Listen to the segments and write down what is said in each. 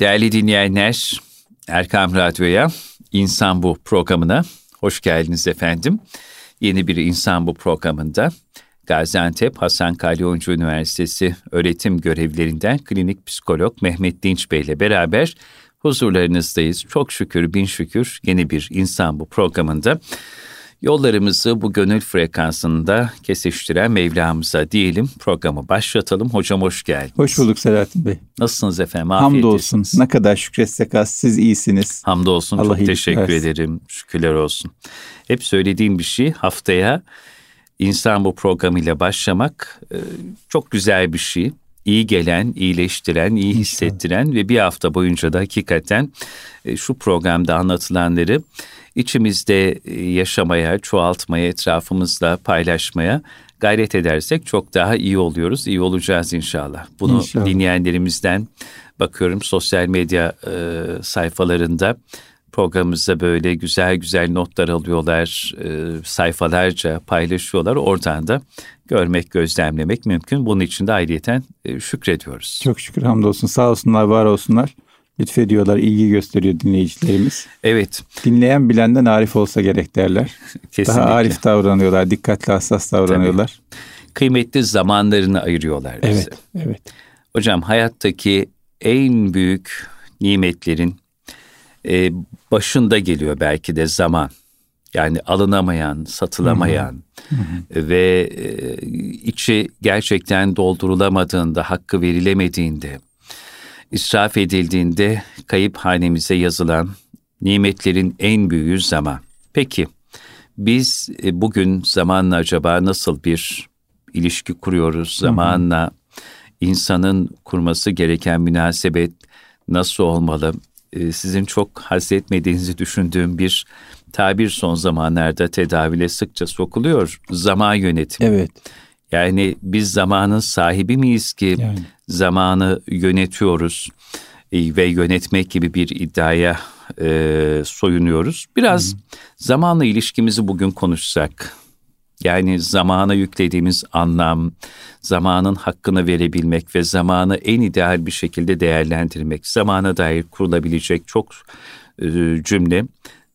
Değerli dinleyenler, Erkam Radyo'ya, İnsan Bu programına hoş geldiniz efendim. Yeni bir İnsan Bu programında Gaziantep Hasan Kalyoncu Üniversitesi öğretim görevlilerinden klinik psikolog Mehmet Dinç Bey ile beraber huzurlarınızdayız. Çok şükür, bin şükür yeni bir İnsan Bu programında Yollarımızı bu gönül frekansında kesiştiren Mevlamıza diyelim. Programı başlatalım. Hocam hoş geldiniz. Hoş bulduk Selahattin Bey. Nasılsınız efendim? Afiyet Hamdolsun. Ne kadar şükretsek az. Siz iyisiniz. Hamdolsun. Allah Çok teşekkür versin. ederim. Şükürler olsun. Hep söylediğim bir şey haftaya insan bu programıyla başlamak e, çok güzel bir şey iyi gelen, iyileştiren, iyi hissettiren ve bir hafta boyunca da hakikaten e, şu programda anlatılanları içimizde e, yaşamaya, çoğaltmaya, etrafımızda paylaşmaya gayret edersek çok daha iyi oluyoruz. İyi olacağız inşallah. Bunu inşallah. dinleyenlerimizden bakıyorum sosyal medya e, sayfalarında programımızda böyle güzel güzel notlar alıyorlar, e, sayfalarca paylaşıyorlar. Oradan da görmek, gözlemlemek mümkün. Bunun için de ayrıyeten e, şükrediyoruz. Çok şükür hamdolsun. Sağ olsunlar, var olsunlar. Lütfediyorlar, ilgi gösteriyor dinleyicilerimiz. Evet. Dinleyen bilenden arif olsa gerek derler. Kesinlikle. Daha arif davranıyorlar, dikkatli hassas davranıyorlar. Tabii. Kıymetli zamanlarını ayırıyorlar bize. Evet, evet. Hocam hayattaki en büyük nimetlerin e, başında geliyor belki de zaman. Yani alınamayan, satılamayan hı hı. ve e, içi gerçekten doldurulamadığında, hakkı verilemediğinde, israf edildiğinde kayıp hanemize yazılan nimetlerin en büyüğü zaman. Peki biz e, bugün zamanla acaba nasıl bir ilişki kuruyoruz? Zamanla insanın kurması gereken münasebet nasıl olmalı? E, sizin çok hazretmediğinizi düşündüğüm bir tabir son zamanlarda tedavile sıkça sokuluyor. Zaman yönetimi. Evet. Yani biz zamanın sahibi miyiz ki yani. zamanı yönetiyoruz e, ve yönetmek gibi bir iddiaya e, soyunuyoruz. Biraz Hı. zamanla ilişkimizi bugün konuşsak. Yani zamana yüklediğimiz anlam, zamanın hakkını verebilmek ve zamanı en ideal bir şekilde değerlendirmek, zamana dair kurulabilecek çok e, cümle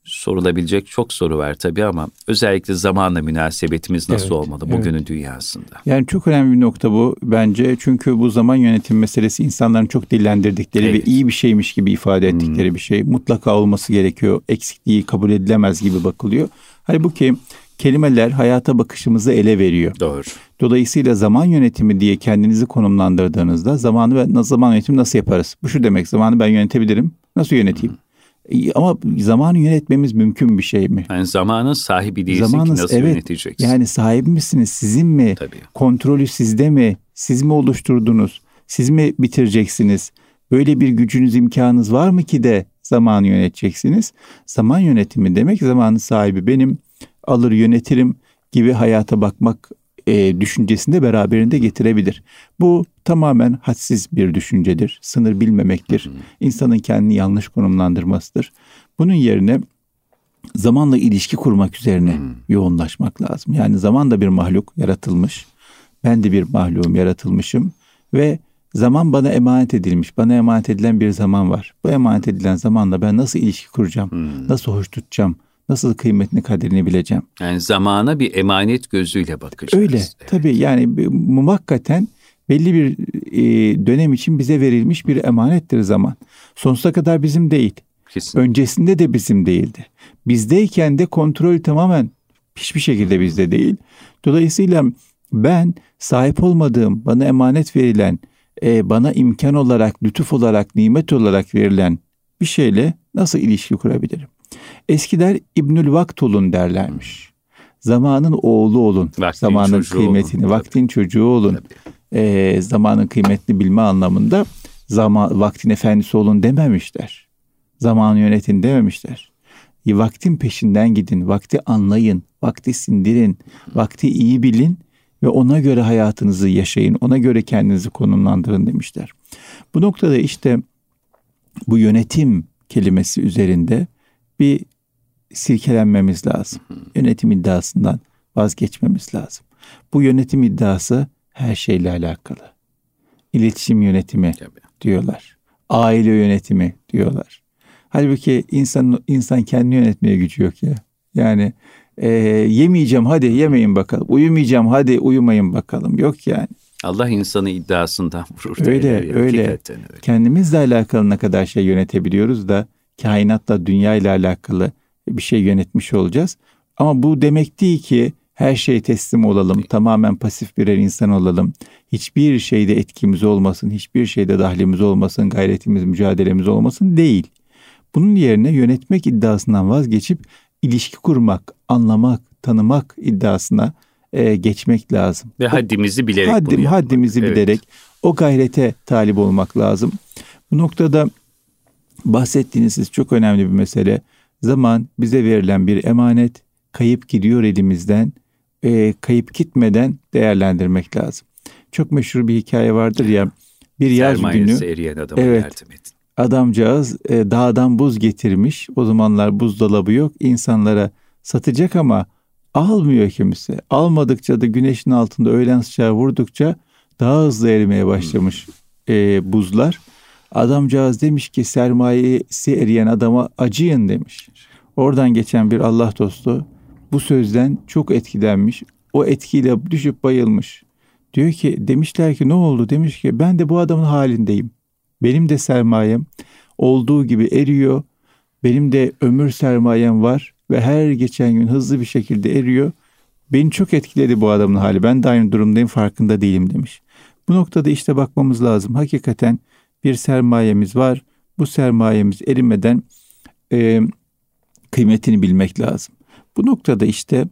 sorulabilecek çok soru var tabii ama özellikle zamanla münasebetimiz nasıl evet, olmalı bugünün evet. dünyasında? Yani çok önemli bir nokta bu bence. Çünkü bu zaman yönetim meselesi insanların çok dillendirdikleri evet. ve iyi bir şeymiş gibi ifade ettikleri hmm. bir şey. Mutlaka olması gerekiyor. Eksikliği kabul edilemez gibi bakılıyor. Halbuki kelimeler hayata bakışımızı ele veriyor. Doğru. Dolayısıyla zaman yönetimi diye kendinizi konumlandırdığınızda zamanı ve zaman yönetimi nasıl yaparız? Bu şu demek zamanı ben yönetebilirim. Nasıl yöneteyim? Hmm. Ama zamanı yönetmemiz mümkün bir şey mi? Yani zamanın sahibi değilsin Zamanınız, ki nasıl evet, yöneteceksin? Yani sahibi misiniz? Sizin mi? Tabii. Kontrolü sizde mi? Siz mi oluşturdunuz? Siz mi bitireceksiniz? Böyle bir gücünüz, imkanınız var mı ki de zamanı yöneteceksiniz? Zaman yönetimi demek zamanın sahibi benim alır yönetirim gibi hayata bakmak e, düşüncesini de beraberinde getirebilir. Bu tamamen hadsiz bir düşüncedir. Sınır bilmemektir. İnsanın kendini yanlış konumlandırmasıdır. Bunun yerine zamanla ilişki kurmak üzerine yoğunlaşmak lazım. Yani zaman da bir mahluk yaratılmış. Ben de bir mahluğum yaratılmışım ve zaman bana emanet edilmiş. Bana emanet edilen bir zaman var. Bu emanet edilen zamanla ben nasıl ilişki kuracağım? Hmm. Nasıl hoş tutacağım? Nasıl kıymetini kaderini bileceğim. Yani zamana bir emanet gözüyle bakacağız. Öyle evet. tabii yani muhakkaten belli bir e, dönem için bize verilmiş bir emanettir zaman. Sonsuza kadar bizim değil. Kesinlikle. Öncesinde de bizim değildi. Bizdeyken de kontrol tamamen hiçbir şekilde bizde değil. Dolayısıyla ben sahip olmadığım, bana emanet verilen, e, bana imkan olarak, lütuf olarak, nimet olarak verilen bir şeyle nasıl ilişki kurabilirim? Eskiler İbnül Vakt olun derlermiş. Zamanın oğlu olun. Vaktin zamanın kıymetini, olun. vaktin çocuğu olun. Ee, zamanın kıymetini bilme anlamında zaman vaktin efendisi olun dememişler. Zamanı yönetin dememişler. Vaktin peşinden gidin, vakti anlayın, vakti sindirin, vakti iyi bilin ve ona göre hayatınızı yaşayın, ona göre kendinizi konumlandırın demişler. Bu noktada işte bu yönetim kelimesi üzerinde bir silkelenmemiz lazım. Yönetim iddiasından vazgeçmemiz lazım. Bu yönetim iddiası her şeyle alakalı. İletişim yönetimi Tabii. diyorlar. aile yönetimi diyorlar. Halbuki insan insan kendi yönetmeye gücü yok ya. Yani e, yemeyeceğim hadi yemeyin bakalım. Uyumayacağım hadi uyumayın bakalım. Yok yani. Allah insanı iddiasından vurur. Öyle öyle. öyle. Kendimizle alakalı ne kadar şey yönetebiliyoruz da kainatla dünya ile alakalı bir şey yönetmiş olacağız. Ama bu demek değil ki her şeye teslim olalım, tamamen pasif birer insan olalım. Hiçbir şeyde etkimiz olmasın, hiçbir şeyde dahlimiz olmasın, gayretimiz, mücadelemiz olmasın değil. Bunun yerine yönetmek iddiasından vazgeçip ilişki kurmak, anlamak, tanımak iddiasına e, geçmek lazım. Ve haddimizi bilerek haddim, bunu Haddimizi evet. bilerek o gayrete talip olmak lazım. Bu noktada bahsettiğiniz çok önemli bir mesele. Zaman bize verilen bir emanet, kayıp gidiyor elimizden, e, kayıp gitmeden değerlendirmek lazım. Çok meşhur bir hikaye vardır ya, bir yaz günü. eriyen adama evet, yardım edin. Adamcağız e, dağdan buz getirmiş. O zamanlar buzdolabı yok. İnsanlara satacak ama almıyor kimse. Almadıkça da güneşin altında öğlen sıcağı vurdukça daha hızlı erimeye başlamış e, buzlar. Adamcağız demiş ki sermayesi eriyen adama acıyın demiş. Oradan geçen bir Allah dostu bu sözden çok etkilenmiş. O etkiyle düşüp bayılmış. Diyor ki demişler ki ne oldu? Demiş ki ben de bu adamın halindeyim. Benim de sermayem olduğu gibi eriyor. Benim de ömür sermayem var ve her geçen gün hızlı bir şekilde eriyor. Beni çok etkiledi bu adamın hali. Ben de aynı durumdayım farkında değilim demiş. Bu noktada işte bakmamız lazım. Hakikaten bir sermayemiz var. Bu sermayemiz erimeden e, kıymetini bilmek lazım. Bu noktada işte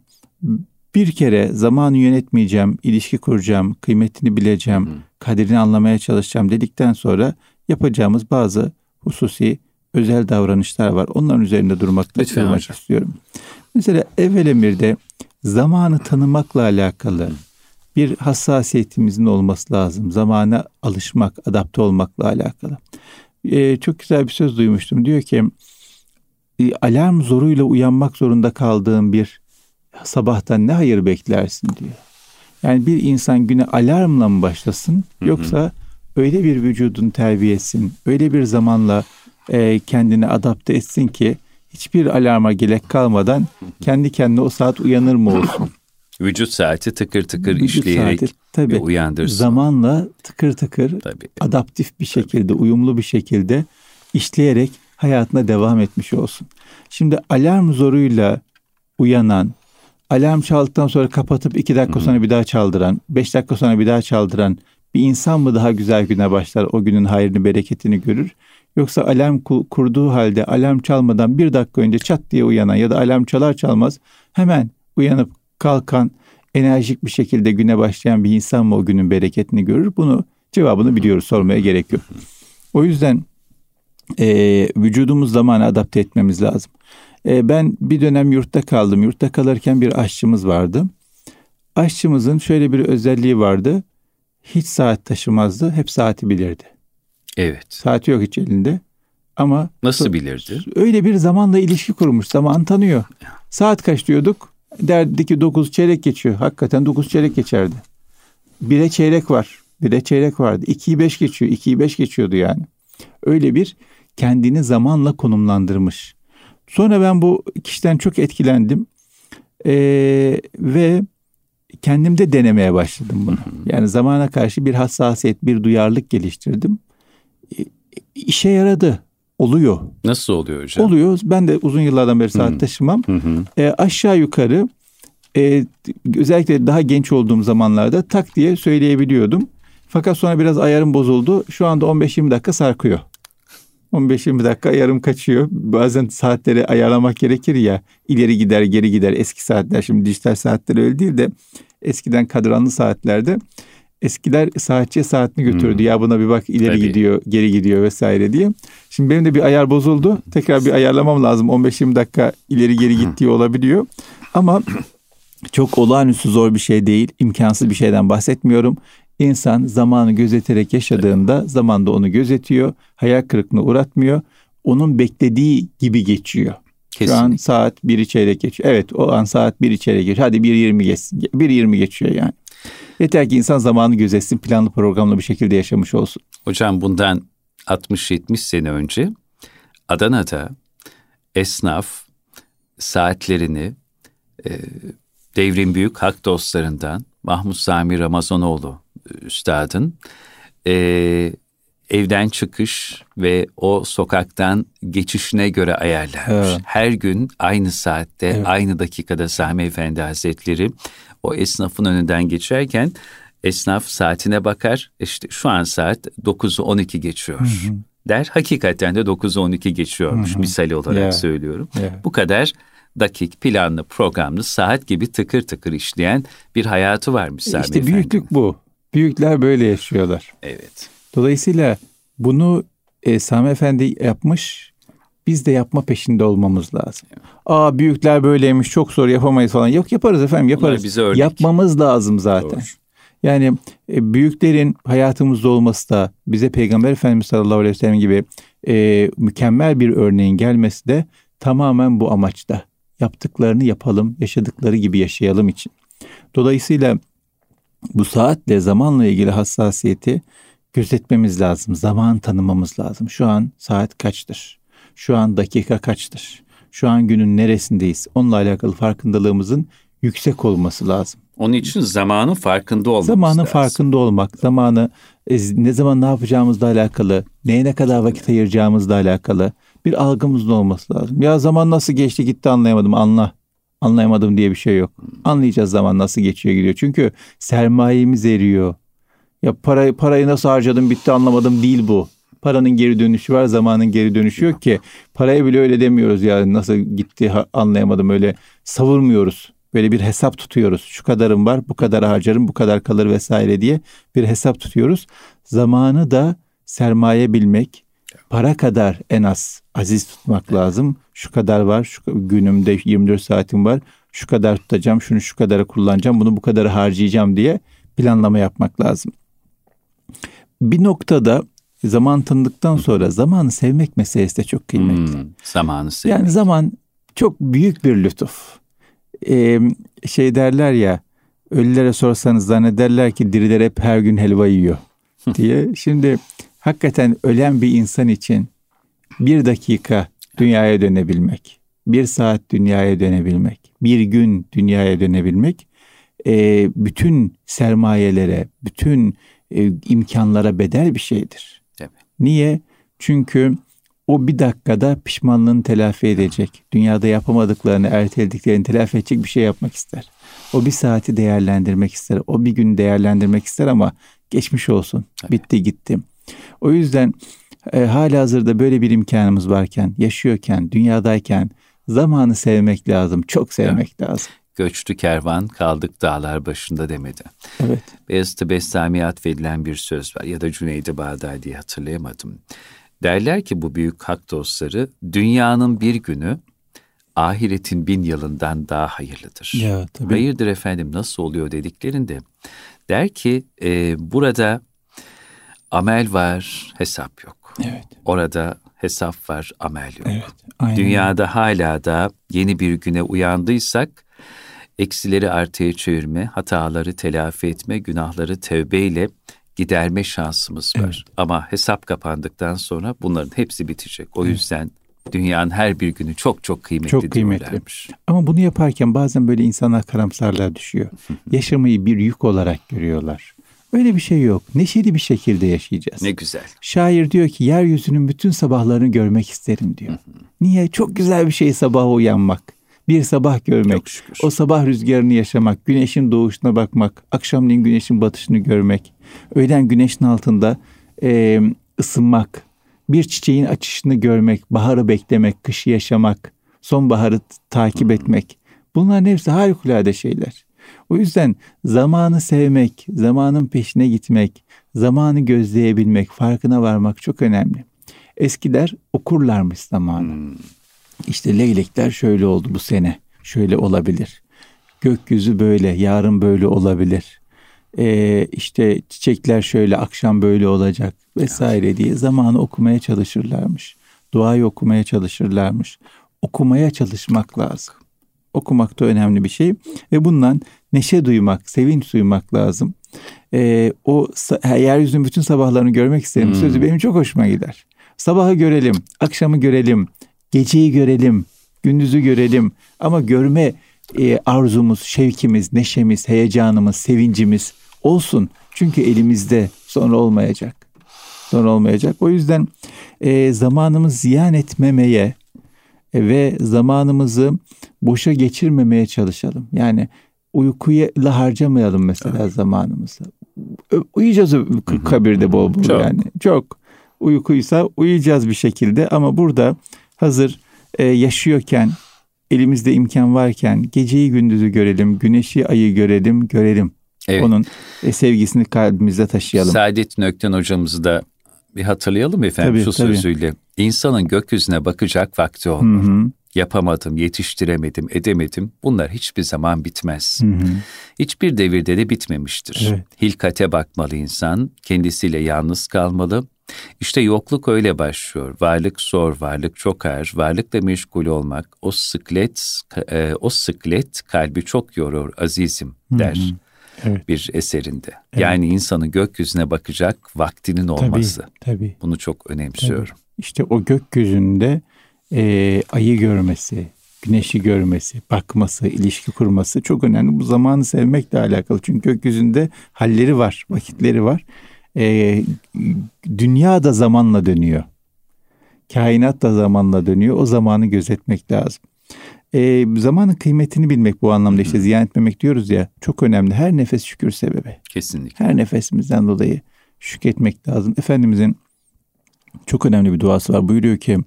bir kere zamanı yönetmeyeceğim, ilişki kuracağım, kıymetini bileceğim, hı kaderini anlamaya çalışacağım dedikten sonra yapacağımız bazı hususi özel davranışlar var. Onların üzerinde durmak, Lütfen durmak hocam. istiyorum. Mesela evvel emirde zamanı tanımakla alakalı bir hassasiyetimizin olması lazım. Zamana alışmak, adapte olmakla alakalı. Ee, çok güzel bir söz duymuştum. Diyor ki e, alarm zoruyla uyanmak zorunda kaldığın bir sabahtan ne hayır beklersin diyor. Yani bir insan güne alarmla mı başlasın yoksa öyle bir vücudun terbiye etsin, öyle bir zamanla e, kendini adapte etsin ki hiçbir alarma gerek kalmadan kendi kendine o saat uyanır mı olsun? Vücut saati tıkır tıkır Vücut işleyerek saati, tabii, uyandırsın. Zamanla tıkır tıkır tabii. adaptif bir şekilde, tabii. uyumlu bir şekilde işleyerek hayatına devam etmiş olsun. Şimdi alarm zoruyla uyanan, alarm çaldıktan sonra kapatıp iki dakika sonra bir daha çaldıran, beş dakika sonra bir daha çaldıran bir insan mı daha güzel güne başlar, o günün hayrını, bereketini görür? Yoksa alarm kurduğu halde alarm çalmadan bir dakika önce çat diye uyanan ya da alarm çalar çalmaz hemen uyanıp kalkan, enerjik bir şekilde güne başlayan bir insan mı o günün bereketini görür? Bunu cevabını biliyoruz, sormaya gerek yok. O yüzden e, vücudumuz zamanı adapte etmemiz lazım. E, ben bir dönem yurtta kaldım. Yurtta kalırken bir aşçımız vardı. Aşçımızın şöyle bir özelliği vardı. Hiç saat taşımazdı. Hep saati bilirdi. Evet. Saati yok hiç elinde. Ama nasıl bilirdi? Öyle bir zamanla ilişki kurmuş. Zaman tanıyor. Saat kaç diyorduk? Derdi ki dokuz çeyrek geçiyor. Hakikaten dokuz çeyrek geçerdi. Bire çeyrek var. Bire çeyrek vardı. İkiyi beş geçiyor. İkiyi beş geçiyordu yani. Öyle bir kendini zamanla konumlandırmış. Sonra ben bu kişiden çok etkilendim ee, ve kendimde denemeye başladım bunu. Yani zamana karşı bir hassasiyet, bir duyarlılık geliştirdim. E, işe yaradı. Oluyor. Nasıl oluyor hocam? Oluyor. Ben de uzun yıllardan beri saat taşımam. E, aşağı yukarı e, özellikle daha genç olduğum zamanlarda tak diye söyleyebiliyordum. Fakat sonra biraz ayarım bozuldu. Şu anda 15-20 dakika sarkıyor. 15-20 dakika yarım kaçıyor. Bazen saatleri ayarlamak gerekir ya. İleri gider geri gider eski saatler. Şimdi dijital saatler öyle değil de eskiden kadranlı saatlerde eskiler saatçiye saatini götürdü. Hmm. Ya buna bir bak ileri Tabii. gidiyor, geri gidiyor vesaire diye. Şimdi benim de bir ayar bozuldu. Tekrar bir ayarlamam lazım. 15-20 dakika ileri geri gittiği olabiliyor. Ama çok olağanüstü zor bir şey değil. imkansız bir şeyden bahsetmiyorum. İnsan zamanı gözeterek yaşadığında evet. zaman da onu gözetiyor. Hayal kırıklığına uğratmıyor. Onun beklediği gibi geçiyor. Kesinlikle. Şu an saat bir çeyrek geçiyor. Evet o an saat bir çeyrek geçiyor. Hadi bir yirmi geçsin. bir yirmi geçiyor yani. Yeter ki insan zamanı gözetsin planlı programlı bir şekilde yaşamış olsun. Hocam bundan 60-70 sene önce Adana'da esnaf saatlerini e, devrin büyük hak dostlarından Mahmut Sami Ramazanoğlu e, üstadın e, evden çıkış ve o sokaktan geçişine göre ayarlanmış. Evet. Her gün aynı saatte, evet. aynı dakikada Sami Efendi Hazretleri o esnafın önünden geçerken esnaf saatine bakar. İşte şu an saat 9'u 12 geçiyor. Hı hı. Der hakikaten de 9'u 12 geçiyormuş hı hı. misali olarak yeah. söylüyorum. Yeah. Bu kadar dakik, planlı, programlı, saat gibi tıkır tıkır işleyen bir hayatı varmış Sami İşte büyüklük bu. Büyükler böyle yaşıyorlar. Evet. Dolayısıyla bunu e, Sami Efendi yapmış, biz de yapma peşinde olmamız lazım. Aa büyükler böyleymiş, çok zor yapamayız falan. Yok yaparız efendim, yaparız. bize Yapmamız lazım zaten. Doğru. Yani e, büyüklerin hayatımızda olması da bize Peygamber Efendimiz sallallahu aleyhi ve sellem gibi e, mükemmel bir örneğin gelmesi de tamamen bu amaçta. Yaptıklarını yapalım, yaşadıkları gibi yaşayalım için. Dolayısıyla bu saatle zamanla ilgili hassasiyeti gözetmemiz lazım. Zaman tanımamız lazım. Şu an saat kaçtır? Şu an dakika kaçtır? Şu an günün neresindeyiz? Onunla alakalı farkındalığımızın yüksek olması lazım. Onun için zamanın farkında olmak Zamanın lazım. farkında olmak, zamanı e, ne zaman ne yapacağımızla alakalı, neye ne kadar vakit ayıracağımızla alakalı bir algımızın olması lazım. Ya zaman nasıl geçti gitti anlayamadım anla. Anlayamadım diye bir şey yok. Anlayacağız zaman nasıl geçiyor gidiyor. Çünkü sermayemiz eriyor. Ya parayı, parayı nasıl harcadım bitti anlamadım değil bu. Paranın geri dönüşü var, zamanın geri dönüşü yok ki. Paraya bile öyle demiyoruz ya nasıl gitti anlayamadım öyle savurmuyoruz. Böyle bir hesap tutuyoruz. Şu kadarım var, bu kadar harcarım, bu kadar kalır vesaire diye bir hesap tutuyoruz. Zamanı da sermaye bilmek, para kadar en az aziz tutmak lazım. Şu kadar var, şu günümde 24 saatim var. Şu kadar tutacağım, şunu şu kadara kullanacağım, bunu bu kadar harcayacağım diye planlama yapmak lazım. Bir noktada zaman tanıdıktan sonra zamanı sevmek meselesi de çok kıymetli. Hmm, zamanı sevmek. Yani zaman çok büyük bir lütuf e, şey derler ya ölülere sorsanız zannederler ki diriler hep her gün helva yiyor diye. Şimdi hakikaten ölen bir insan için bir dakika dünyaya dönebilmek, bir saat dünyaya dönebilmek, bir gün dünyaya dönebilmek e, bütün sermayelere, bütün e, imkanlara bedel bir şeydir. Niye? Çünkü o bir dakikada pişmanlığını telafi edecek. Dünyada yapamadıklarını, ertelediklerini telafi edecek bir şey yapmak ister. O bir saati değerlendirmek ister. O bir gün değerlendirmek ister ama geçmiş olsun. Tabii. Bitti gitti. O yüzden e, hala hazırda böyle bir imkanımız varken, yaşıyorken, dünyadayken zamanı sevmek lazım. Çok sevmek evet. lazım. Göçtü kervan kaldık dağlar başında demedi. Evet. Beyazıt'ı Bestami'ye atfedilen bir söz var ya da Cüneydi Bağdadi'yi hatırlayamadım. Derler ki bu büyük hak dostları dünyanın bir günü ahiretin bin yılından daha hayırlıdır. Ya, tabii. Hayırdır efendim nasıl oluyor dediklerinde der ki e, burada amel var hesap yok. Evet. Orada hesap var amel yok. Evet, aynen. Dünyada hala da yeni bir güne uyandıysak eksileri artıya çevirme, hataları telafi etme, günahları tevbeyle giderme şansımız var. Evet. Ama hesap kapandıktan sonra bunların hepsi bitecek. O evet. yüzden dünyanın her bir günü çok çok kıymetli Çok kıymetli. Diyorlarmış. Ama bunu yaparken bazen böyle insanlar karamsarlar düşüyor. Yaşamayı bir yük olarak görüyorlar. Öyle bir şey yok. Neşeli bir şekilde yaşayacağız. Ne güzel. Şair diyor ki yeryüzünün bütün sabahlarını görmek isterim diyor. Niye? Çok güzel bir şey sabaha uyanmak bir sabah görmek, o sabah rüzgarını yaşamak, güneşin doğuşuna bakmak, akşamleyin güneşin batışını görmek, öğlen güneşin altında e, ısınmak, bir çiçeğin açışını görmek, baharı beklemek, kışı yaşamak, sonbaharı takip etmek. Bunların hepsi harikulade şeyler. O yüzden zamanı sevmek, zamanın peşine gitmek, zamanı gözleyebilmek, farkına varmak çok önemli. Eskiler okurlarmış zamanı. Hmm. İşte leylekler şöyle oldu bu sene. Şöyle olabilir. Gökyüzü böyle, yarın böyle olabilir. Ee, işte çiçekler şöyle, akşam böyle olacak vesaire diye zamanı okumaya çalışırlarmış. Duayı okumaya çalışırlarmış. Okumaya çalışmak lazım. Okumak da önemli bir şey ve bundan neşe duymak, sevinç duymak lazım. e, o yeryüzünün bütün sabahlarını görmek isterim hmm. sözü benim çok hoşuma gider. Sabahı görelim, akşamı görelim, geceyi görelim, gündüzü görelim ama görme e, arzumuz, şevkimiz, neşemiz, heyecanımız, sevincimiz olsun. Çünkü elimizde sonra olmayacak. Sonra olmayacak. O yüzden e, zamanımızı ziyan etmemeye ve zamanımızı boşa geçirmemeye çalışalım. Yani uykuyla harcamayalım mesela evet. zamanımızı. Uyuyacağız kabirde bol bol çok. yani. Çok. Uykuysa uyuyacağız bir şekilde ama burada hazır e, yaşıyorken elimizde imkan varken geceyi gündüzü görelim, güneşi ayı görelim, görelim. Evet. Onun e, sevgisini kalbimizde taşıyalım. Saadettin Ökten hocamızı da bir hatırlayalım efendim tabii, şu tabii. sözüyle. İnsanın gökyüzüne bakacak vakti olmalı. Hı hı. Yapamadım, yetiştiremedim, edemedim. Bunlar hiçbir zaman bitmez. Hı hı. Hiçbir devirde de bitmemiştir. Evet. Hilkate bakmalı insan, kendisiyle yalnız kalmalı. İşte yokluk öyle başlıyor. Varlık zor, varlık çok ağır. Varlıkla meşgul olmak, o sıklet, e, o sıklet kalbi çok yorur azizim der. Hı hı evet. bir eserinde. Evet. Yani insanın gökyüzüne bakacak vaktinin olması. Tabii, tabii. Bunu çok önemsiyorum. Tabii. İşte o gökyüzünde e, ayı görmesi, güneşi görmesi, bakması, ilişki kurması çok önemli. Bu zamanı sevmekle alakalı. Çünkü gökyüzünde halleri var, vakitleri var. E, dünya da zamanla dönüyor. Kainat da zamanla dönüyor. O zamanı gözetmek lazım. E, zamanın kıymetini bilmek bu anlamda işte ziyan etmemek diyoruz ya çok önemli. Her nefes şükür sebebi. Kesinlikle. Her nefesimizden dolayı şükretmek lazım. Efendimizin çok önemli bir duası var. Buyuruyor ki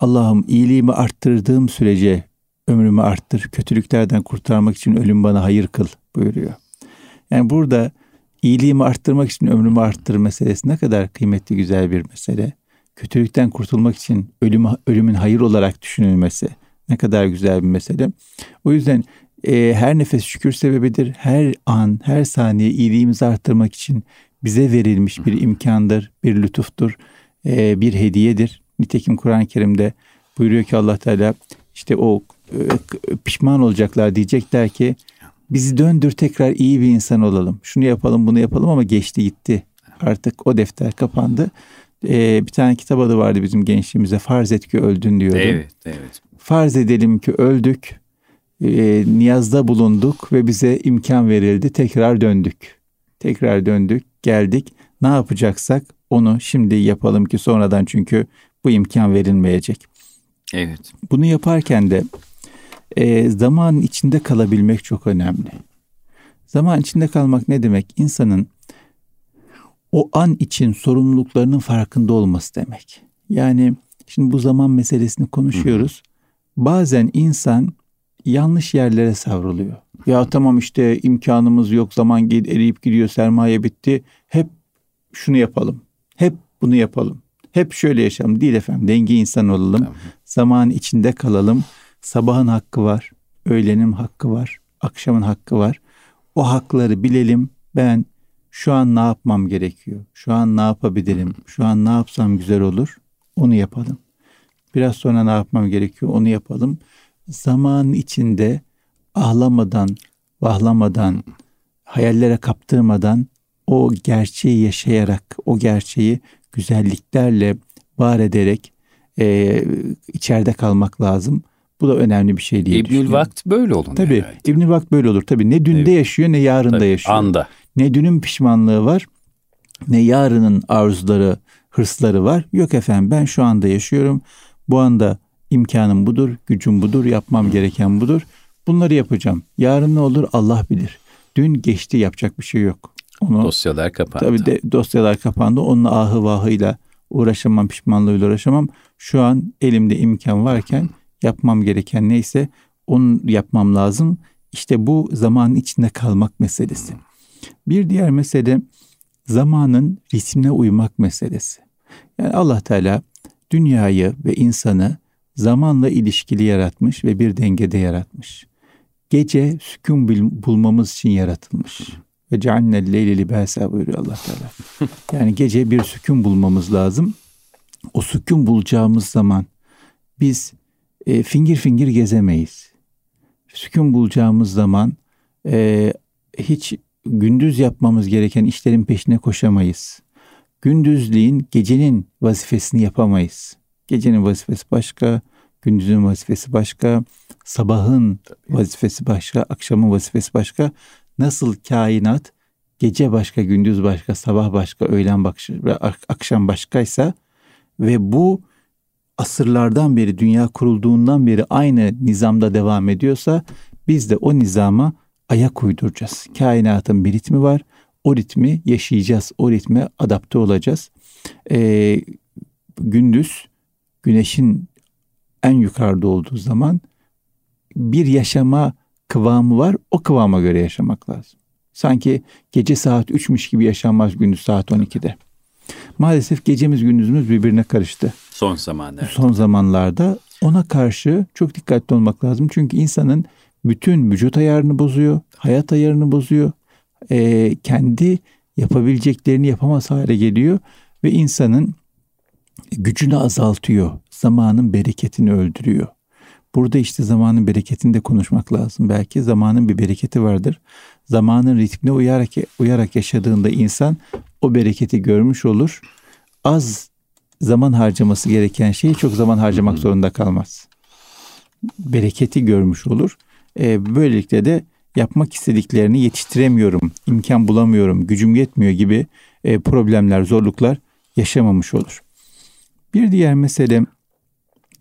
Allah'ım iyiliğimi arttırdığım sürece ömrümü arttır. Kötülüklerden kurtarmak için ölüm bana hayır kıl buyuruyor. Yani burada iyiliğimi arttırmak için ömrümü arttır meselesi ne kadar kıymetli güzel bir mesele. Kötülükten kurtulmak için ölüm, ölümün hayır olarak düşünülmesi ne kadar güzel bir mesele. O yüzden e, her nefes şükür sebebidir. Her an, her saniye iyiliğimizi arttırmak için bize verilmiş bir imkandır, bir lütuftur, e, bir hediyedir. Nitekim Kur'an-ı Kerim'de buyuruyor ki Allah Teala işte o e, pişman olacaklar diyecekler ki bizi döndür tekrar iyi bir insan olalım. Şunu yapalım bunu yapalım ama geçti gitti. Artık o defter kapandı. Ee, bir tane kitap adı vardı bizim gençliğimize farz et ki öldün diyordu. Evet, evet. Farz edelim ki öldük, e, niyazda bulunduk ve bize imkan verildi. Tekrar döndük. Tekrar döndük, geldik. Ne yapacaksak onu şimdi yapalım ki sonradan çünkü bu imkan verilmeyecek. Evet. Bunu yaparken de e, zaman içinde kalabilmek çok önemli. Zaman içinde kalmak ne demek? İnsanın o an için sorumluluklarının farkında olması demek. Yani şimdi bu zaman meselesini konuşuyoruz. Bazen insan yanlış yerlere savruluyor. Ya tamam işte imkanımız yok, zaman eriyip gidiyor, sermaye bitti. Hep şunu yapalım. Hep bunu yapalım. Hep şöyle yaşayalım. Değil efendim. Denge insan olalım. Tamam. Zaman içinde kalalım. Sabahın hakkı var. Öğlenin hakkı var. Akşamın hakkı var. O hakları bilelim. Ben şu an ne yapmam gerekiyor? Şu an ne yapabilirim? Şu an ne yapsam güzel olur? Onu yapalım. Biraz sonra ne yapmam gerekiyor onu yapalım. Zaman içinde ağlamadan, vahlamadan, hayallere kaptırmadan o gerçeği yaşayarak, o gerçeği güzelliklerle var ederek e, içeride kalmak lazım. Bu da önemli bir şey diye İbnül Vakt böyle olur. Tabii herhalde. İbnül Vakt böyle olur. Tabii ne dünde evet. yaşıyor ne yarında Tabii, yaşıyor. Anda. Ne dünün pişmanlığı var ne yarının arzuları, hırsları var. Yok efendim ben şu anda yaşıyorum. Bu anda imkanım budur, gücüm budur, yapmam gereken budur. Bunları yapacağım. Yarın ne olur Allah bilir. Dün geçti yapacak bir şey yok. Onu, dosyalar kapandı. Tabii de dosyalar kapandı. Onun ahı vahıyla uğraşamam, pişmanlığıyla uğraşamam. Şu an elimde imkan varken yapmam gereken neyse onu yapmam lazım. İşte bu zamanın içinde kalmak meselesi. Bir diğer mesele zamanın ritmine uymak meselesi. Yani Allah Teala dünyayı ve insanı zamanla ilişkili yaratmış ve bir dengede yaratmış. Gece sükun bulmamız için yaratılmış. Ve ceannel leyli libasa buyuruyor Allah Teala. Yani gece bir sükun bulmamız lazım. O sükun bulacağımız zaman biz e, fingir fingir gezemeyiz. Sükun bulacağımız zaman e, hiç gündüz yapmamız gereken işlerin peşine koşamayız. Gündüzliğin gecenin vazifesini yapamayız. Gecenin vazifesi başka, gündüzün vazifesi başka, sabahın Tabii. vazifesi başka, akşamın vazifesi başka. Nasıl kainat gece başka, gündüz başka, sabah başka, öğlen başka akşam başkaysa ve bu asırlardan beri dünya kurulduğundan beri aynı nizamda devam ediyorsa biz de o nizama ayak uyduracağız. Kainatın bir ritmi var. O ritmi yaşayacağız. O ritme adapte olacağız. Ee, gündüz güneşin en yukarıda olduğu zaman bir yaşama kıvamı var. O kıvama göre yaşamak lazım. Sanki gece saat 3'müş gibi yaşanmaz gündüz saat 12'de. Maalesef gecemiz gündüzümüz birbirine karıştı. Son zamanlarda. Son zamanlarda ona karşı çok dikkatli olmak lazım. Çünkü insanın bütün vücut ayarını bozuyor, hayat ayarını bozuyor. E, kendi yapabileceklerini yapamaz hale geliyor ve insanın gücünü azaltıyor. Zamanın bereketini öldürüyor. Burada işte zamanın bereketini de konuşmak lazım. Belki zamanın bir bereketi vardır. Zamanın ritmine uyarak, uyarak yaşadığında insan o bereketi görmüş olur. Az zaman harcaması gereken şeyi çok zaman harcamak zorunda kalmaz. Bereketi görmüş olur. E, böylelikle de yapmak istediklerini yetiştiremiyorum, imkan bulamıyorum, gücüm yetmiyor gibi e, problemler, zorluklar yaşamamış olur. Bir diğer mesele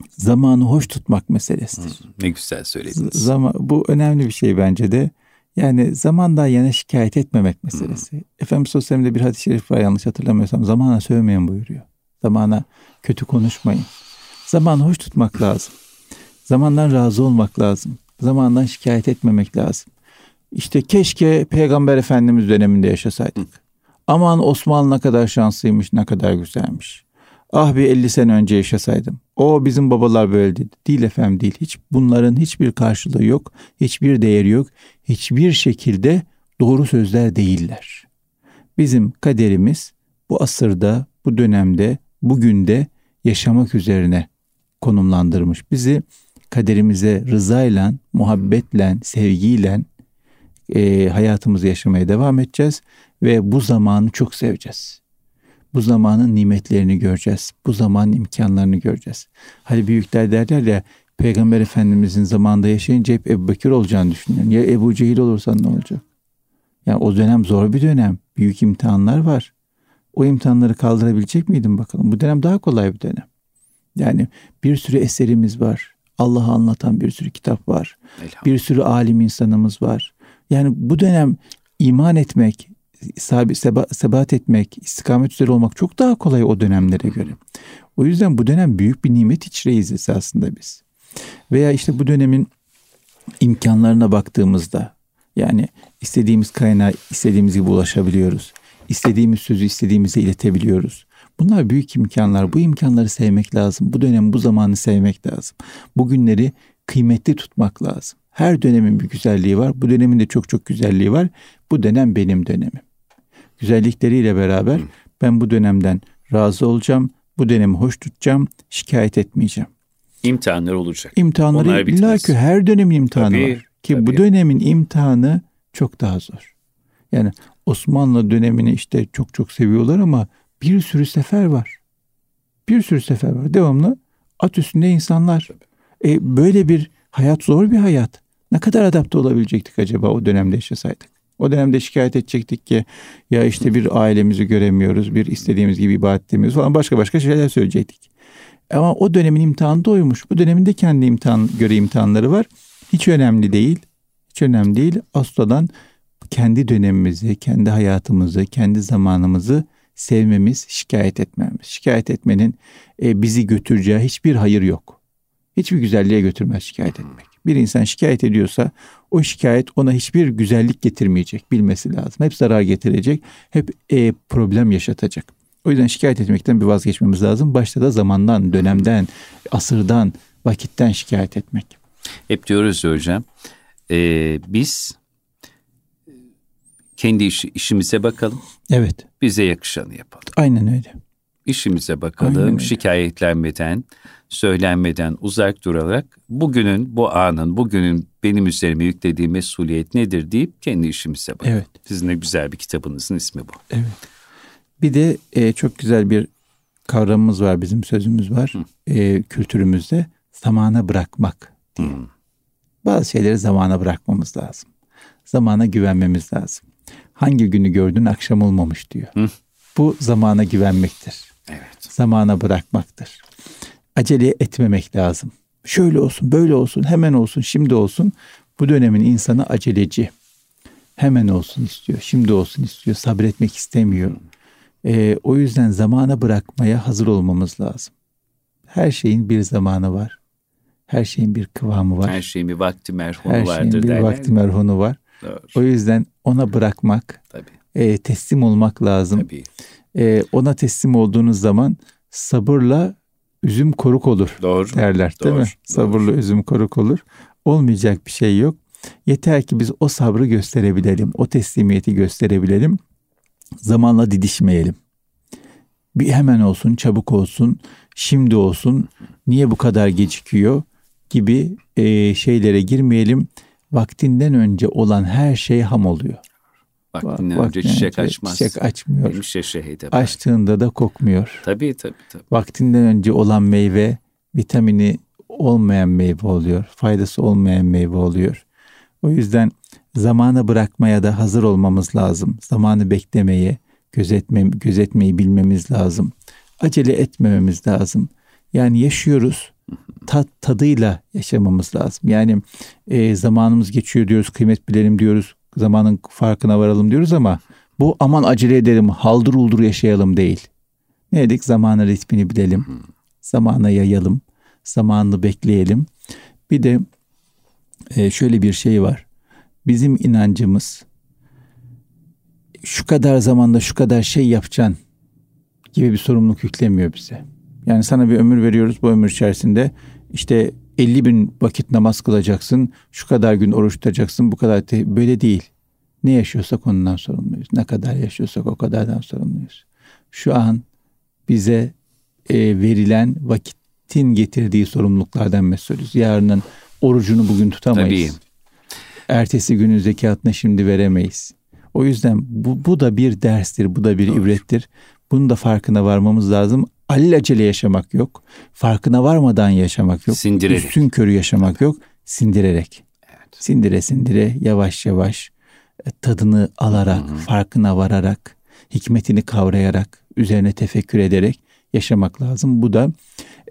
zamanı hoş tutmak meselesidir. ne güzel söylediniz. Zaman, bu önemli bir şey bence de. Yani zamandan yana şikayet etmemek meselesi. Hmm. Efendimiz Sosyal'de bir hadis-i şerif var yanlış hatırlamıyorsam. Zamana sövmeyin buyuruyor. Zamana kötü konuşmayın. Zamanı hoş tutmak lazım. Zamandan razı olmak lazım. Zamandan şikayet etmemek lazım. İşte keşke Peygamber Efendimiz döneminde yaşasaydık. Aman Osmanlı ne kadar şanslıymış, ne kadar güzelmiş. Ah bir 50 sene önce yaşasaydım. O bizim babalar böyle dedi. Değil efendim değil. Hiç bunların hiçbir karşılığı yok. Hiçbir değeri yok. Hiçbir şekilde doğru sözler değiller. Bizim kaderimiz bu asırda, bu dönemde, bugün de yaşamak üzerine konumlandırmış. Bizi kaderimize rızayla, muhabbetle, sevgiyle e, hayatımızı yaşamaya devam edeceğiz ve bu zamanı çok seveceğiz. Bu zamanın nimetlerini göreceğiz. Bu zamanın imkanlarını göreceğiz. Hani büyükler derler ya Peygamber Efendimizin zamanında yaşayınca hep Ebu Bekir olacağını düşünüyorum. Ya Ebu Cehil olursan ne olacak? Yani o dönem zor bir dönem. Büyük imtihanlar var. O imtihanları kaldırabilecek miydim bakalım? Bu dönem daha kolay bir dönem. Yani bir sürü eserimiz var. Allah'ı anlatan bir sürü kitap var. Bir sürü alim insanımız var. Yani bu dönem iman etmek, seba, sebat etmek, istikamet üzere olmak çok daha kolay o dönemlere göre. O yüzden bu dönem büyük bir nimet içreyiz esasında biz. Veya işte bu dönemin imkanlarına baktığımızda yani istediğimiz kaynağa istediğimiz gibi ulaşabiliyoruz. İstediğimiz sözü istediğimize iletebiliyoruz. Bunlar büyük imkanlar. Bu imkanları sevmek lazım. Bu dönem, bu zamanı sevmek lazım. Bu günleri kıymetli tutmak lazım. Her dönemin bir güzelliği var. Bu dönemin de çok çok güzelliği var. Bu dönem benim dönemim. Güzellikleriyle beraber ben bu dönemden razı olacağım. Bu dönemi hoş tutacağım. Şikayet etmeyeceğim. İmtihanlar olacak. İmtihanları illa ki her dönemin imtihanı tabii, var. Ki tabii. bu dönemin imtihanı çok daha zor. Yani Osmanlı dönemini işte çok çok seviyorlar ama bir sürü sefer var. Bir sürü sefer var. Devamlı at üstünde insanlar. E, böyle bir hayat zor bir hayat. Ne kadar adapte olabilecektik acaba o dönemde yaşasaydık? O dönemde şikayet edecektik ki ya işte bir ailemizi göremiyoruz, bir istediğimiz gibi ibadet edemiyoruz falan başka başka şeyler söyleyecektik. Ama o dönemin imtihanı da oymuş. Bu dönemin de kendi imtihan göre imtihanları var. Hiç önemli değil. Hiç önemli değil. Asla'dan kendi dönemimizi, kendi hayatımızı, kendi zamanımızı sevmemiz, şikayet etmemiz. Şikayet etmenin e, bizi götüreceği hiçbir hayır yok. Hiçbir güzelliğe götürmez şikayet etmek. Bir insan şikayet ediyorsa o şikayet ona hiçbir güzellik getirmeyecek bilmesi lazım. Hep zarar getirecek, hep e, problem yaşatacak. O yüzden şikayet etmekten bir vazgeçmemiz lazım. Başta da zamandan, dönemden, asırdan, vakitten şikayet etmek. Hep diyoruz hocam, e, biz kendi iş, işimize bakalım. Evet. Bize yakışanı yapalım. Aynen öyle. İşimize bakalım, şikayetlenmeden, söylenmeden uzak durarak bugünün, bu anın, bugünün benim üzerime yüklediği mesuliyet nedir deyip kendi işimize bakalım. Evet. Sizin de güzel bir kitabınızın ismi bu. Evet. Bir de e, çok güzel bir kavramımız var, bizim sözümüz var e, kültürümüzde. Zamana bırakmak diye. Hı. Bazı şeyleri zamana bırakmamız lazım. Zamana güvenmemiz lazım. Hangi günü gördün akşam olmamış diyor. Hı. Bu zamana güvenmektir. Evet. Zamana bırakmaktır. Acele etmemek lazım. Şöyle olsun, böyle olsun, hemen olsun, şimdi olsun. Bu dönemin insanı aceleci. Hemen olsun istiyor, şimdi olsun istiyor, sabretmek istemiyor. Ee, o yüzden zamana bırakmaya hazır olmamız lazım. Her şeyin bir zamanı var. Her şeyin bir kıvamı var. Her şeyin bir vakti merhunu vardır Her şeyin bir derler. vakti merhunu var. Doğru. O yüzden ona bırakmak, Tabii. E, teslim olmak lazım. Tabii. E, ona teslim olduğunuz zaman sabırla üzüm koruk olur doğru, derler değil doğru, mi? Doğru. Sabırla üzüm koruk olur. Olmayacak bir şey yok. Yeter ki biz o sabrı gösterebilelim, o teslimiyeti gösterebilelim. Zamanla didişmeyelim. Bir hemen olsun, çabuk olsun, şimdi olsun, niye bu kadar gecikiyor gibi e, şeylere girmeyelim. Vaktinden önce olan her şey ham oluyor. Vaktinden önce çiçek açmaz. Çiçek açmıyor. Demiş ya şehit Açtığında da kokmuyor. Tabii tabii tabii. Vaktinden önce olan meyve vitamini olmayan meyve oluyor. Faydası olmayan meyve oluyor. O yüzden zamana bırakmaya da hazır olmamız lazım. Zamanı beklemeye, gözetme, gözetmeyi bilmemiz lazım. Acele etmememiz lazım. Yani yaşıyoruz. Tat, tadıyla yaşamamız lazım. Yani e, zamanımız geçiyor diyoruz, kıymet bilelim diyoruz, zamanın farkına varalım diyoruz ama bu aman acele edelim, haldır uldur yaşayalım değil. Ne dedik? Zamanın ritmini bilelim. Zamana yayalım. Zamanını bekleyelim. Bir de e, şöyle bir şey var. Bizim inancımız şu kadar zamanda şu kadar şey yapacaksın gibi bir sorumluluk yüklemiyor bize. Yani sana bir ömür veriyoruz bu ömür içerisinde işte 50 bin vakit namaz kılacaksın, şu kadar gün oruç tutacaksın, bu kadar te- böyle değil. Ne yaşıyorsak ondan sorumluyuz. Ne kadar yaşıyorsak o kadardan sorumluyuz. Şu an bize e, verilen vakitin getirdiği sorumluluklardan mesulüz. Yarının orucunu bugün tutamayız. Tabii. Ertesi günün zekatını şimdi veremeyiz. O yüzden bu, bu da bir derstir, bu da bir Doğru. ibrettir. Bunun da farkına varmamız lazım alelacele yaşamak yok. Farkına varmadan yaşamak yok. Sindirerek. Üstün körü yaşamak yok. Sindirerek. Evet. Sindire sindire yavaş yavaş e, tadını alarak, Hı-hı. farkına vararak, hikmetini kavrayarak, üzerine tefekkür ederek yaşamak lazım. Bu da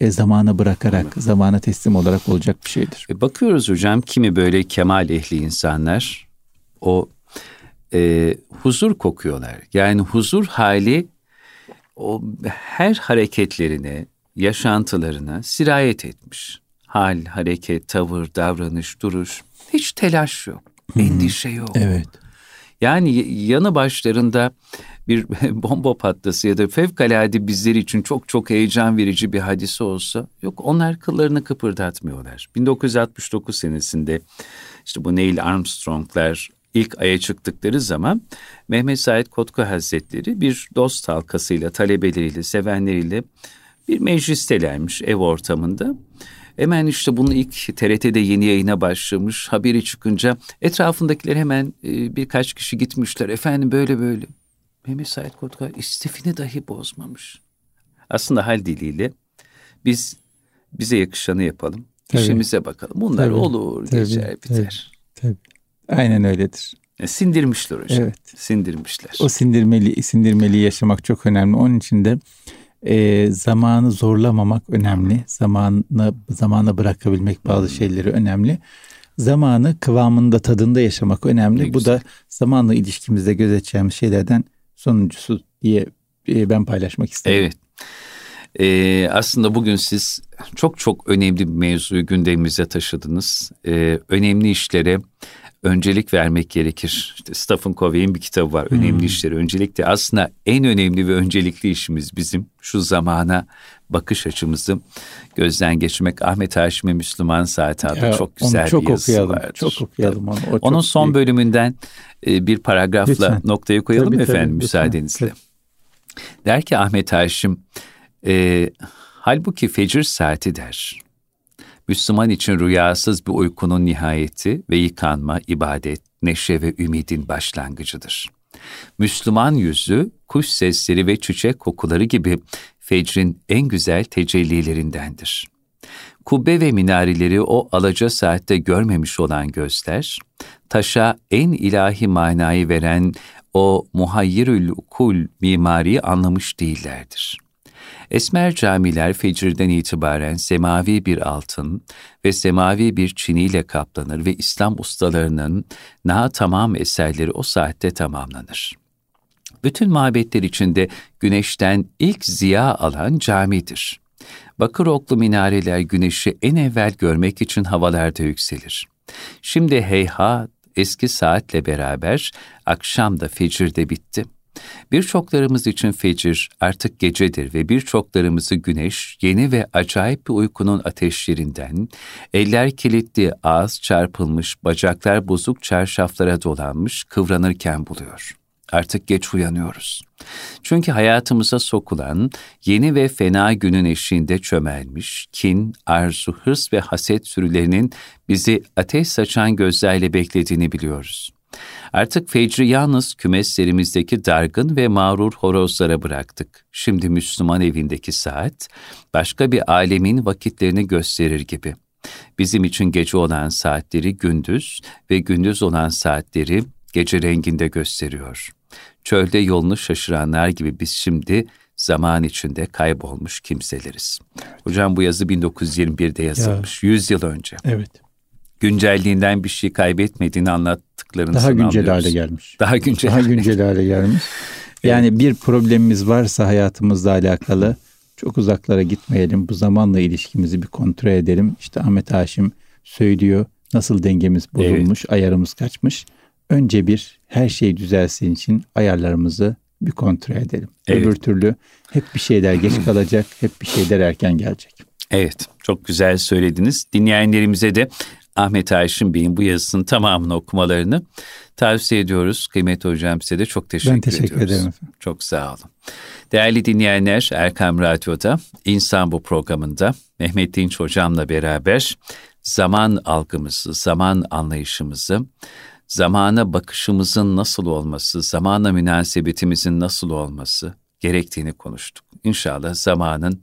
e, zamana bırakarak, Anladım. zamana teslim olarak olacak bir şeydir. E, bakıyoruz hocam kimi böyle kemal ehli insanlar o e, huzur kokuyorlar. Yani huzur hali o her hareketlerine, yaşantılarına sirayet etmiş. Hal, hareket, tavır, davranış, duruş. Hiç telaş yok. Endişe yok. Evet. Yani yanı başlarında bir bomba patlası ya da fevkalade bizler için çok çok heyecan verici bir hadise olsa yok onlar kıllarını kıpırdatmıyorlar. 1969 senesinde işte bu Neil Armstrong'lar ilk aya çıktıkları zaman Mehmet Said Kotku Hazretleri bir dost halkasıyla, talebeleriyle, sevenleriyle bir meclistelermiş ev ortamında. Hemen işte bunu ilk TRT'de yeni yayına başlamış. Haberi çıkınca etrafındakiler hemen e, birkaç kişi gitmişler. Efendim böyle böyle. Mehmet Said Kotka istifini dahi bozmamış. Aslında hal diliyle biz bize yakışanı yapalım. Tabii. İşimize bakalım. Bunlar tabii, olur, tabii, geçer, biter. Tabii, tabii. Aynen öyledir. E, sindirmişler hocam. Evet. Sindirmişler. O sindirmeli, sindirmeli yaşamak çok önemli. Onun için de e, zamanı zorlamamak önemli. Zamanı zamana bırakabilmek bazı hmm. şeyleri önemli. Zamanı kıvamında, tadında yaşamak önemli. Ne Bu güzel. da zamanla ilişkimizde gözeteceğimiz şeylerden sonuncusu diye e, ben paylaşmak isterim. Evet. Ee, aslında bugün siz çok çok önemli bir mevzuyu gündemimize taşıdınız. Ee, önemli işlere öncelik vermek gerekir. İşte Stephen Covey'in bir kitabı var. Hmm. Önemli işleri öncelikle. Aslında en önemli ve öncelikli işimiz bizim şu zamana bakış açımızı gözden geçirmek. Ahmet Haşim'e Müslüman Saat adlı çok güzel çok bir yazısı okuyalım, vardır. Çok okuyalım onu. O Onun son iyi. bölümünden e, bir paragrafla lütfen. noktayı koyalım tabii, efendim tabii, müsaadenizle. Lütfen. Der ki Ahmet Haşim e, Halbuki fecir saati der. Müslüman için rüyasız bir uykunun nihayeti ve yıkanma, ibadet, neşe ve ümidin başlangıcıdır. Müslüman yüzü, kuş sesleri ve çiçek kokuları gibi fecrin en güzel tecellilerindendir. Kubbe ve minareleri o alaca saatte görmemiş olan gözler, taşa en ilahi manayı veren o muhayyirül kul mimariyi anlamış değillerdir. Esmer camiler fecirden itibaren semavi bir altın ve semavi bir çiniyle kaplanır ve İslam ustalarının na tamam eserleri o saatte tamamlanır. Bütün mabetler içinde güneşten ilk ziya alan camidir. Bakır oklu minareler güneşi en evvel görmek için havalarda yükselir. Şimdi heyhat eski saatle beraber akşam da fecirde bitti. Birçoklarımız için fecir artık gecedir ve birçoklarımızı güneş yeni ve acayip bir uykunun ateşlerinden, eller kilitli, ağız çarpılmış, bacaklar bozuk çarşaflara dolanmış, kıvranırken buluyor. Artık geç uyanıyoruz. Çünkü hayatımıza sokulan yeni ve fena günün eşiğinde çömelmiş, kin, arzu, hırs ve haset sürülerinin bizi ateş saçan gözlerle beklediğini biliyoruz. Artık fecri yalnız kümeslerimizdeki dargın ve mağrur horozlara bıraktık. Şimdi Müslüman evindeki saat, başka bir alemin vakitlerini gösterir gibi. Bizim için gece olan saatleri gündüz ve gündüz olan saatleri gece renginde gösteriyor. Çölde yolunu şaşıranlar gibi biz şimdi zaman içinde kaybolmuş kimseleriz. Evet. Hocam bu yazı 1921'de yazılmış, ya. 100 yıl önce. Evet güncelliğinden bir şey kaybetmediğini anlattıklarını Daha güncel hale gelmiş. Daha güncel. Daha güncel hale gelmiş. Yani bir problemimiz varsa hayatımızla alakalı çok uzaklara gitmeyelim. Bu zamanla ilişkimizi bir kontrol edelim. İşte Ahmet Haşim söylüyor nasıl dengemiz bozulmuş, evet. ayarımız kaçmış. Önce bir her şey düzelsin için ayarlarımızı bir kontrol edelim. Evet. Öbür türlü hep bir şeyler geç kalacak, hep bir şeyler erken gelecek. Evet, çok güzel söylediniz. Dinleyenlerimize de Ahmet Ayşin Bey'in bu yazısının tamamını okumalarını tavsiye ediyoruz. Kıymetli hocam size de çok teşekkür, ben teşekkür ediyoruz. ederim efendim. Çok sağ olun. Değerli dinleyenler Erkam Radyo'da İnsan Bu programında Mehmet Dinç hocamla beraber zaman algımızı, zaman anlayışımızı, zamana bakışımızın nasıl olması, zamana münasebetimizin nasıl olması gerektiğini konuştuk. İnşallah zamanın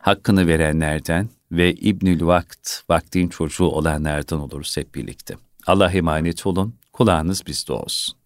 hakkını verenlerden ve İbnül Vakt, vaktin çocuğu olanlardan oluruz hep birlikte. Allah emanet olun, kulağınız bizde olsun.